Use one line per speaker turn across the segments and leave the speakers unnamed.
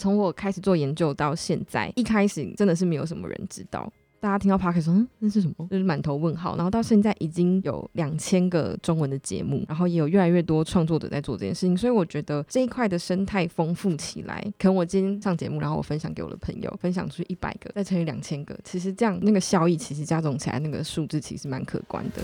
从我开始做研究到现在，一开始真的是没有什么人知道。大家听到 Park 说，嗯，那是什么？就是满头问号。然后到现在已经有两千个中文的节目，然后也有越来越多创作者在做这件事情。所以我觉得这一块的生态丰富起来，可能我今天上节目，然后我分享给我的朋友，分享出一百个，再乘以两千个，其实这样那个效益其实加总起来，那个数字其实蛮可观的。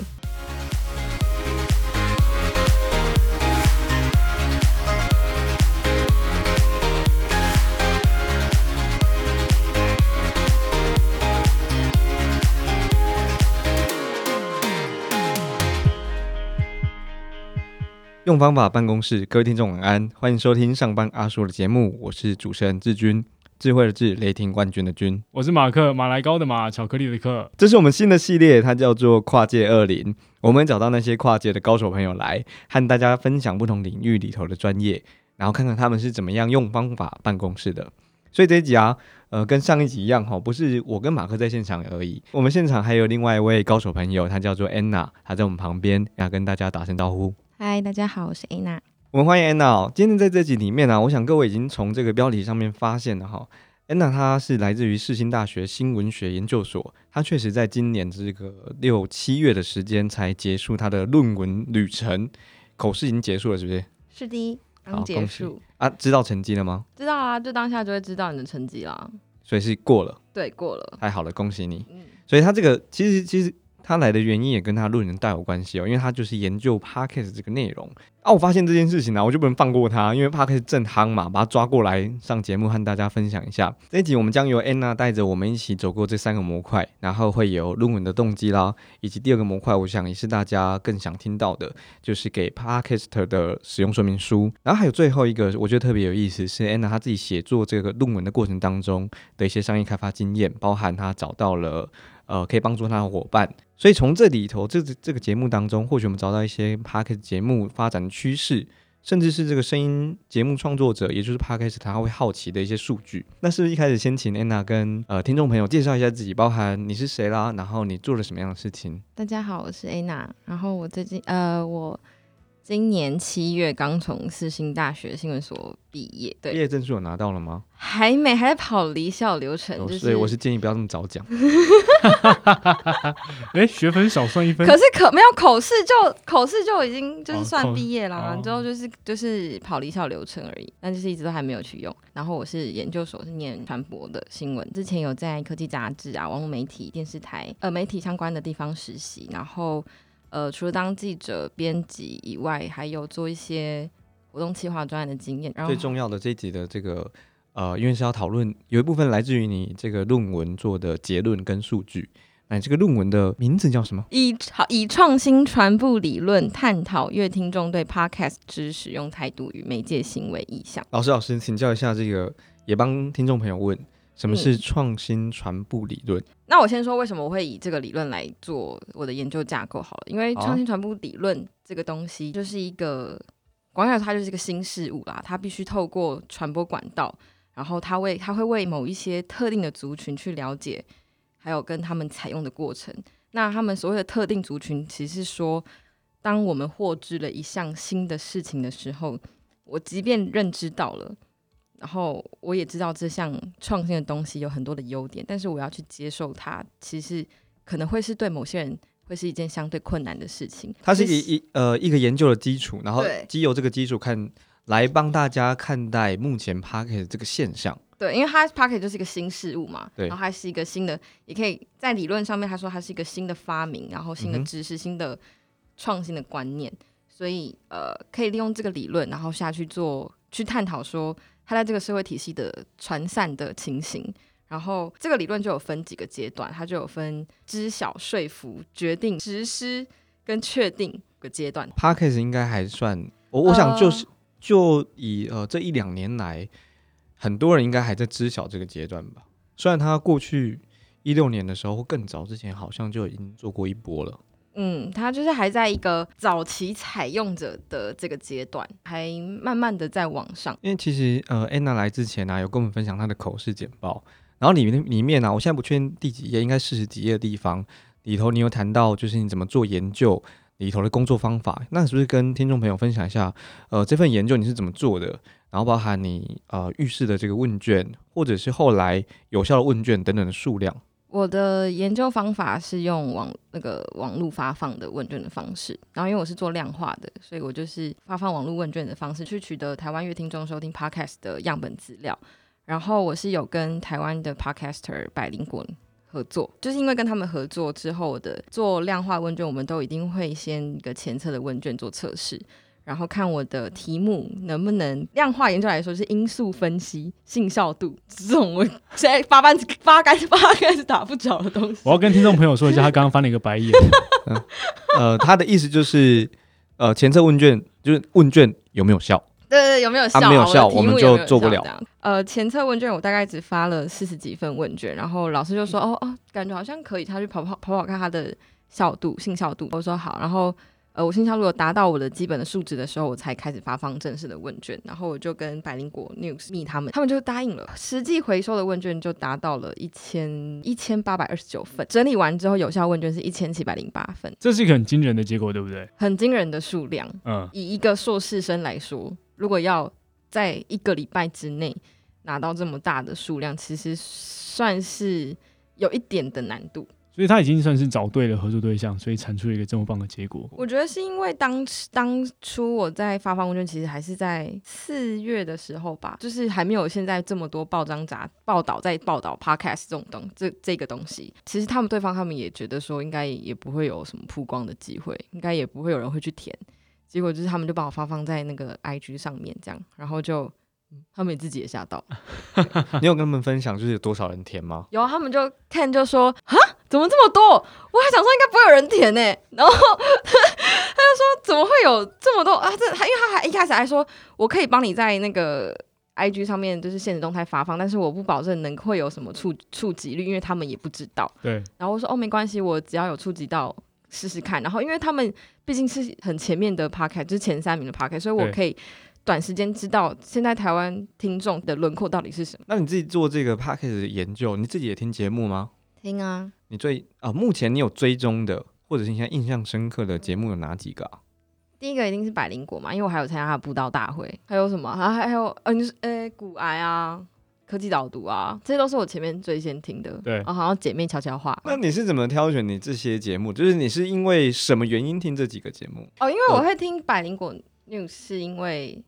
用方法办公室，各位听众晚安，欢迎收听上班阿叔的节目，我是主持人志军，智慧的智，雷霆冠军的军，
我是马克，马来高的马，巧克力的克，
这是我们新的系列，它叫做跨界二零，我们找到那些跨界的高手朋友来，和大家分享不同领域里头的专业，然后看看他们是怎么样用方法办公室的。所以这一集啊，呃，跟上一集一样哈，不是我跟马克在现场而已，我们现场还有另外一位高手朋友，他叫做 Anna，他在我们旁边，要跟大家打声招呼。
嗨，大家好，我是 Anna。
我们欢迎 Anna。今天在这集里面呢，我想各位已经从这个标题上面发现了哈，Anna 她是来自于世新大学新闻学研究所，她确实在今年这个六七月的时间才结束她的论文旅程，口试已经结束了，是不是？
是的，刚结束
啊。知道成绩了吗？
知道啊，就当下就会知道你的成绩啦。
所以是过了，
对，过了，
太好了，恭喜你。嗯，所以他这个其实其实。他来的原因也跟他论文带有关系哦，因为他就是研究 podcast 这个内容啊。我发现这件事情呢，我就不能放过他，因为 podcast 正夯嘛，把他抓过来上节目和大家分享一下。这一集我们将由 Anna 带着我们一起走过这三个模块，然后会有论文的动机啦，以及第二个模块，我想也是大家更想听到的，就是给 podcast 的使用说明书。然后还有最后一个，我觉得特别有意思，是 Anna 他自己写作这个论文的过程当中的一些商业开发经验，包含他找到了。呃，可以帮助他的伙伴，所以从这里头，这这个节目当中，或许我们找到一些 p a d k a s 节目发展的趋势，甚至是这个声音节目创作者，也就是 p a d k a s 他会好奇的一些数据。那是不是一开始先请 Anna 跟呃听众朋友介绍一下自己，包含你是谁啦，然后你做了什么样的事情？
大家好，我是 Anna，然后我最近呃我。今年七月刚从四星大学新闻所毕业，对，
毕业证书有拿到了吗？
还没，还在跑离校流程，
所以我是建议不要那么早讲。
哎，学分少算一分，
可是可没有口试就口试就已经就是算毕业啦，之后就是就是跑离校流程而已，但就是一直都还没有去用。然后我是研究所是念传播的新闻，之前有在科技杂志啊、网络媒体、电视台呃媒体相关的地方实习，然后。呃，除了当记者、编辑以外，还有做一些活动企划专案的经验。
然后最重要的这一集的这个呃，因为是要讨论，有一部分来自于你这个论文做的结论跟数据。那这个论文的名字叫什么？
以以创新传播理论探讨乐听众对 Podcast 之使用态度与媒介行为意向。
老师，老师，请教一下，这个也帮听众朋友问。什么是创新传播理论？
那我先说为什么我会以这个理论来做我的研究架构好了。因为创新传播理论这个东西就是一个，广义来说它就是一个新事物啦。它必须透过传播管道，然后它为它会为某一些特定的族群去了解，还有跟他们采用的过程。那他们所谓的特定族群，其实是说，当我们获知了一项新的事情的时候，我即便认知到了。然后我也知道这项创新的东西有很多的优点，但是我要去接受它，其实可能会是对某些人会是一件相对困难的事情。
它是一一呃一个研究的基础，然后基由这个基础看来帮大家看待目前 p a r k e t 这个现象。
对，因为它 p a r k e t 就是一个新事物嘛，然后它是一个新的，也可以在理论上面他说它是一个新的发明，然后新的知识、新的创新的观念，所以呃可以利用这个理论，然后下去做去探讨说。它在这个社会体系的传散的情形，然后这个理论就有分几个阶段，它就有分知晓、说服、决定、实施跟确定的阶段。
p a c k a s e 应该还算，我我想就是就以呃这一两年来，很多人应该还在知晓这个阶段吧。虽然他过去一六年的时候或更早之前，好像就已经做过一波了。
嗯，它就是还在一个早期采用者的这个阶段，还慢慢的在往上。
因为其实呃，Anna 来之前呢，有跟我们分享她的口试简报，然后里面里面呢，我现在不确定第几页，应该四十几页的地方里头，你有谈到就是你怎么做研究，里头的工作方法。那是不是跟听众朋友分享一下？呃，这份研究你是怎么做的？然后包含你呃预示的这个问卷，或者是后来有效的问卷等等的数量。
我的研究方法是用网那个网络发放的问卷的方式，然后因为我是做量化的，所以我就是发放网络问卷的方式去取得台湾乐听众收听 podcast 的样本资料。然后我是有跟台湾的 podcaster 百灵果合作，就是因为跟他们合作之后的做量化问卷，我们都一定会先一个前测的问卷做测试。然后看我的题目能不能量化研究来说是因素分析、信效度这种我现在八竿子八竿子八竿子打不着的东西。
我要跟听众朋友说一下，他刚刚翻了一个白眼。
呃，他的意思就是，呃，前测问卷就是问卷有没有效？
对对，有没有效？
没有效，我们就做不了。
呃，前测问卷我大概只发了四十几份问卷，然后老师就说：“哦哦，感觉好像可以。”他去跑跑跑跑看他的效度、信效度。我说好，然后。呃，我信效如果达到我的基本的数值的时候，我才开始发放正式的问卷。然后我就跟百灵果 News 密他们，他们就答应了。实际回收的问卷就达到了一千一千八百二十九份，整理完之后，有效问卷是一千七百零八份。
这是一个很惊人的结果，对不对？
很惊人的数量。嗯，以一个硕士生来说，如果要在一个礼拜之内拿到这么大的数量，其实算是有一点的难度。
所以他已经算是找对了合作对象，所以产出了一个这么棒的结果。
我觉得是因为当当初我在发放问卷，其实还是在四月的时候吧，就是还没有现在这么多报章杂报道在报道 podcast 这种东这这个东西。其实他们对方他们也觉得说，应该也不会有什么曝光的机会，应该也不会有人会去填。结果就是他们就把我发放在那个 IG 上面，这样，然后就。他们自己也吓到，
你有跟他们分享就是有多少人填吗？
有，他们就看就说啊，怎么这么多？我还想说应该不会有人填呢。然后 他就说怎么会有这么多啊？这他因为他还一开始还说我可以帮你在那个 IG 上面就是现实动态发放，但是我不保证能会有什么触触及率，因为他们也不知道。
对。
然后我说哦没关系，我只要有触及到试试看。然后因为他们毕竟是很前面的 p a r k 就是前三名的 p a r k 所以我可以。短时间知道现在台湾听众的轮廓到底是什么？
那你自己做这个 p a c k a g e 的研究，你自己也听节目吗？
听啊。
你最啊，目前你有追踪的，或者是你现在印象深刻的节目有哪几个啊？
第一个一定是百灵果嘛，因为我还有参加他的布道大会。还有什么？还还有呃，你呃，骨癌啊，科技导读啊，这些都是我前面最先听的。
对，
啊，好像姐妹悄悄话。
那你是怎么挑选你这些节目？就是你是因为什么原因听这几个节目？
哦，因为我会听百灵果 news，是因为。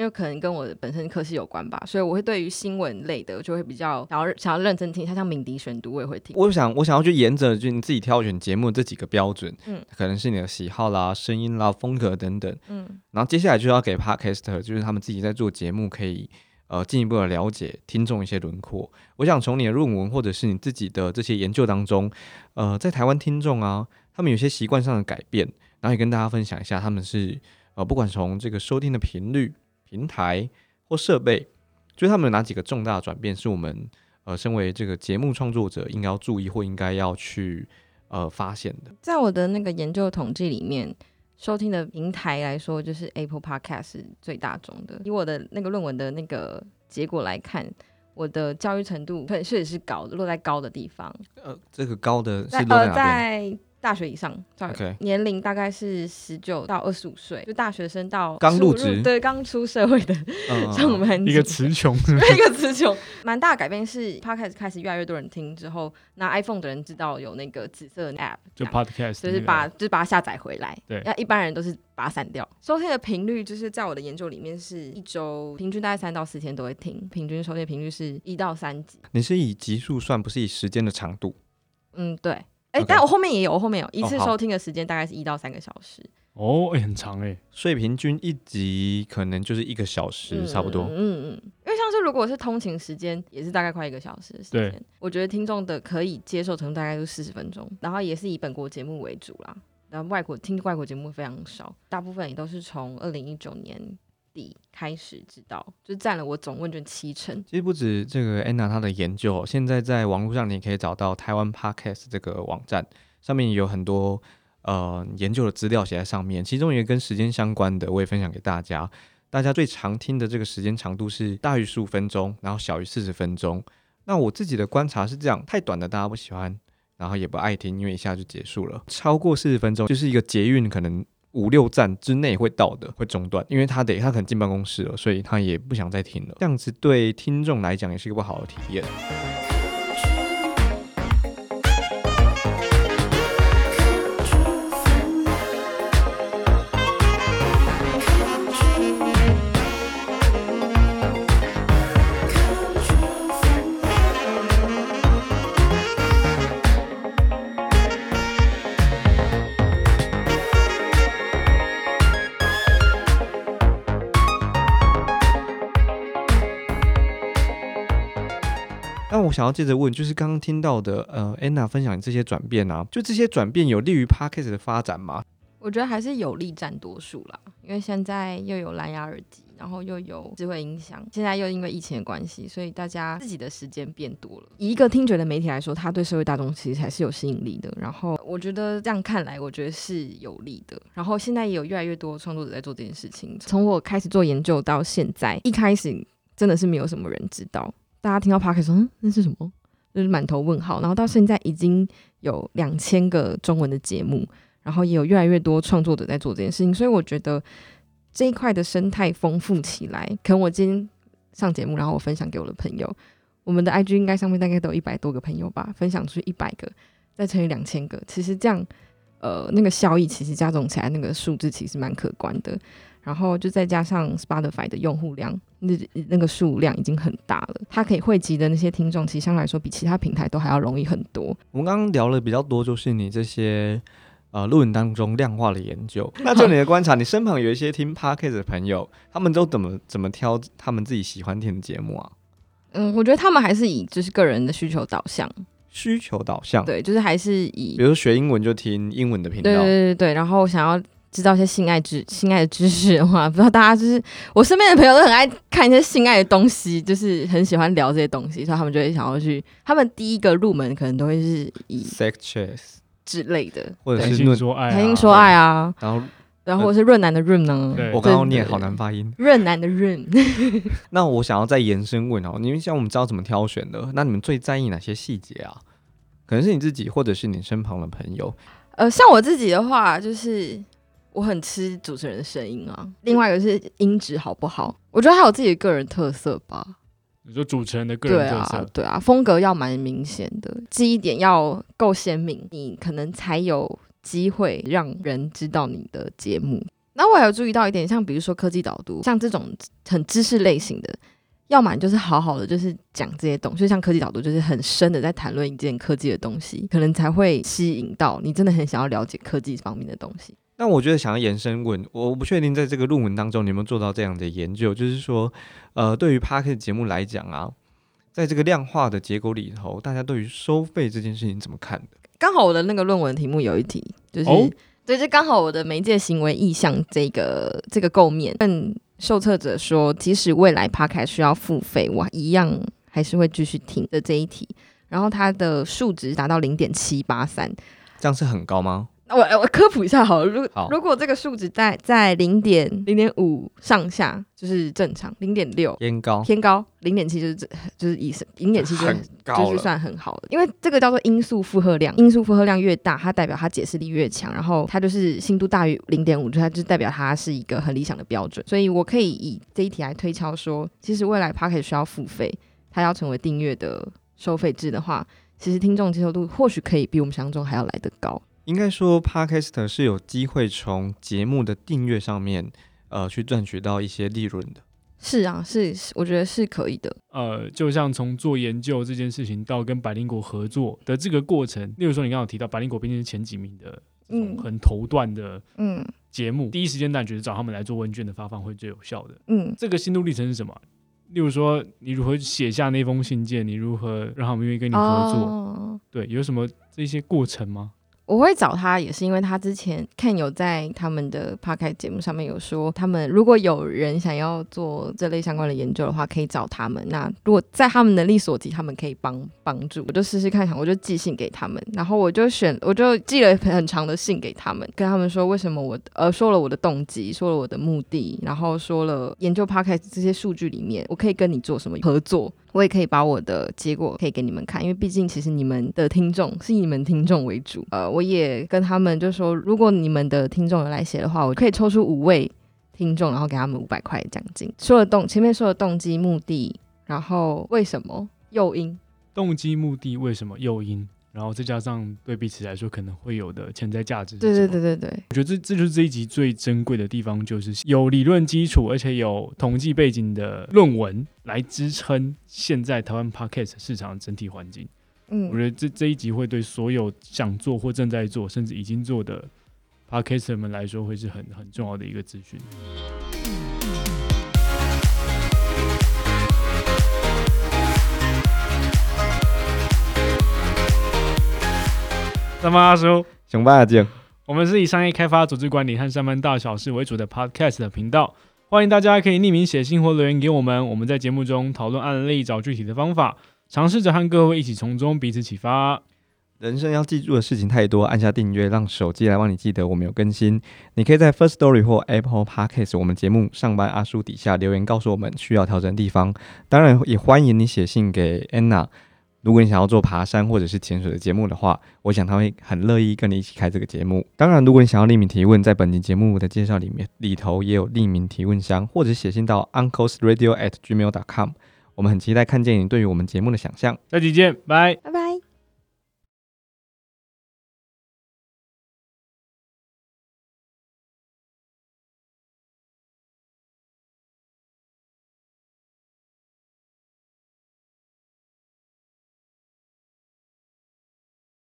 因为可能跟我的本身科系有关吧，所以我会对于新闻类的就会比较想要想要认真听。它像敏迪选读，我也会听。
我想我想要去沿着就你自己挑选节目这几个标准，嗯，可能是你的喜好啦、声音啦、风格等等，嗯，然后接下来就要给 Podcaster，就是他们自己在做节目，可以呃进一步的了解听众一些轮廓。我想从你的论文或者是你自己的这些研究当中，呃，在台湾听众啊，他们有些习惯上的改变，然后也跟大家分享一下，他们是呃，不管从这个收听的频率。平台或设备，就他们有哪几个重大转变是我们呃，身为这个节目创作者应该要注意或应该要去呃发现的？
在我的那个研究统计里面，收听的平台来说，就是 Apple Podcast 是最大众的。以我的那个论文的那个结果来看，我的教育程度确实是高的，落在高的地方。
呃，这个高的是落在？
大学以上，年龄大概是十九到二十五岁，就大学生到
刚入职，
对，刚出社会的，像我们
一个词穷，
一个词穷，蛮大的改变是，podcast 开始越来越多人听之后，那 iPhone 的人知道有那个紫色的 app，
就 podcast，
就是把就是把它下载回来，
对，
那一般人都是把它删掉。收听的频率就是在我的研究里面是一周平均大概三到四天都会听，平均收听频率是一到三集。
你是以集数算，不是以时间的长度？
嗯，对。哎，但我后面也有，我后面有一次收听的时间大概是一到三个小时。
哦，哎，很长哎，
所以平均一集可能就是一个小时差不多。嗯
嗯，因为像是如果是通勤时间，也是大概快一个小时的时间。我觉得听众的可以接受程度大概就四十分钟，然后也是以本国节目为主啦。然后外国听外国节目非常少，大部分也都是从二零一九年。底开始知道，就占了我总问卷七成。
其实不止这个安娜她的研究，现在在网络上你可以找到台湾 Podcast 这个网站，上面有很多呃研究的资料写在上面。其中一个跟时间相关的，我也分享给大家。大家最常听的这个时间长度是大于十五分钟，然后小于四十分钟。那我自己的观察是这样：太短的大家不喜欢，然后也不爱听，因为一下就结束了。超过四十分钟就是一个捷运可能五六站之内会到的，会中断，因为他得他可能进办公室了，所以他也不想再听了。这样子对听众来讲也是一个不好的体验。那我想要接着问，就是刚刚听到的，呃，Anna 分享这些转变啊，就这些转变有利于 Podcast 的发展吗？
我觉得还是有利占多数啦，因为现在又有蓝牙耳机，然后又有智慧音响，现在又因为疫情的关系，所以大家自己的时间变多了。以一个听觉的媒体来说，它对社会大众其实还是有吸引力的。然后我觉得这样看来，我觉得是有利的。然后现在也有越来越多创作者在做这件事情。从我开始做研究到现在，一开始真的是没有什么人知道。大家听到 Park 说，嗯，那是什么？就是满头问号。然后到现在已经有两千个中文的节目，然后也有越来越多创作者在做这件事情。所以我觉得这一块的生态丰富起来，可能我今天上节目，然后我分享给我的朋友，我们的 IG 应该上面大概都有一百多个朋友吧，分享出去一百个，再乘以两千个，其实这样，呃，那个效益其实加总起来，那个数字其实蛮可观的。然后就再加上 Spotify 的用户量，那那个数量已经很大了，它可以汇集的那些听众，其实相对来说比其他平台都还要容易很多。
我们刚刚聊了比较多，就是你这些呃录影当中量化的研究。那就你的观察，你身旁有一些听 Podcast 的朋友，他们都怎么怎么挑他们自己喜欢听的节目啊？
嗯，我觉得他们还是以就是个人的需求导向，
需求导向，
对，就是还是以，
比如学英文就听英文的频道，
对对对对，然后想要。知道一些性爱知性爱的知识的话，不知道大家就是我身边的朋友都很爱看一些性爱的东西，就是很喜欢聊这些东西，所以他们就会想要去。他们第一个入门可能都会是以
sex chess
之类的，
或者是
说爱，
谈心说爱啊，
然后
然后或者是润南的润呢？
我刚刚念好难发音，
润南的润。
那我想要再延伸问哦，你们像我们知道怎么挑选的，那你们最在意哪些细节啊？可能是你自己，或者是你身旁的朋友。
呃，像我自己的话，就是。我很吃主持人的声音啊，另外一个是音质好不好？我觉得还有自己的个人特色吧。
你说主持人的个人特
色，对啊，风格要蛮明显的，记忆点要够鲜明，你可能才有机会让人知道你的节目。那我还有注意到一点，像比如说科技导读，像这种很知识类型的，要么就是好好的就是讲这些东西，就像科技导读，就是很深的在谈论一件科技的东西，可能才会吸引到你真的很想要了解科技方面的东西。
那我觉得想要延伸问，我不确定在这个论文当中你有没有做到这样的研究，就是说，呃，对于 p a r k 节目来讲啊，在这个量化的结构里头，大家对于收费这件事情怎么看的？
刚好我的那个论文题目有一题，就是对，就刚好我的媒介行为意向这个这个构面，问受测者说，即使未来 p a r k 需要付费，我一样还是会继续听的这一题，然后它的数值达到零点七八三，
这样是很高吗？
我我科普一下好了，如如果这个数值在在零点零点五上下就是正常，零点六
偏高
偏高，零点七就是就是以零点七就是就是算很好的，因为这个叫做因素负荷量，因素负荷量越大，它代表它解释力越强，然后它就是信度大于零点五，就它就代表它是一个很理想的标准，所以我可以以这一题来推敲说，其实未来 p a c k e t 需要付费，它要成为订阅的收费制的话，其实听众接受度或许可以比我们想象中还要来得高。
应该说，Podcast 是有机会从节目的订阅上面，呃，去赚取到一些利润的。
是啊，是，我觉得是可以的。
呃，就像从做研究这件事情到跟百灵果合作的这个过程，例如说你刚刚提到百灵果毕竟是前几名的，嗯，很头段的，嗯，节目第一时间当然觉得找他们来做问卷的发放会最有效的。嗯，这个心路历程是什么？例如说你如何写下那封信件，你如何让他们愿意跟你合作？对，有什么这些过程吗？
我会找他，也是因为他之前看有在他们的 p o d 节目上面有说，他们如果有人想要做这类相关的研究的话，可以找他们。那如果在他们能力所及，他们可以帮帮助。我就试试看，想我就寄信给他们，然后我就选，我就寄了很长的信给他们，跟他们说为什么我呃说了我的动机，说了我的目的，然后说了研究 p o d 这些数据里面，我可以跟你做什么合作。我也可以把我的结果可以给你们看，因为毕竟其实你们的听众是以你们听众为主。呃，我也跟他们就说，如果你们的听众有来写的话，我可以抽出五位听众，然后给他们五百块奖金。说了动前面说的动机、目的，然后为什么诱因？
动机、目的、为什么诱因？然后再加上对彼此来说可能会有的潜在价值。
对对对对对，
我觉得这这就是这一集最珍贵的地方，就是有理论基础，而且有统计背景的论文来支撑现在台湾 podcast 市场的整体环境。嗯，我觉得这这一集会对所有想做或正在做，甚至已经做的 podcaster 们来说，会是很很重要的一个资讯。上班阿叔，
上班阿静，
我们是以商业开发、组织管理和上班大小事为主的 Podcast 频道，欢迎大家可以匿名写信或留言给我们，我们在节目中讨论案例，找具体的方法，尝试着和各位一起从中彼此启发。
人生要记住的事情太多，按下订阅，让手机来帮你记得我们有更新。你可以在 First Story 或 Apple Podcast 我们节目上班阿叔底下留言，告诉我们需要调整的地方。当然，也欢迎你写信给 Anna。如果你想要做爬山或者是潜水的节目的话，我想他会很乐意跟你一起开这个节目。当然，如果你想要匿名提问，在本集节目的介绍里面里头也有匿名提问箱，或者写信到 unclesradio at gmail.com。我们很期待看见你对于我们节目的想象。
下期见，拜拜。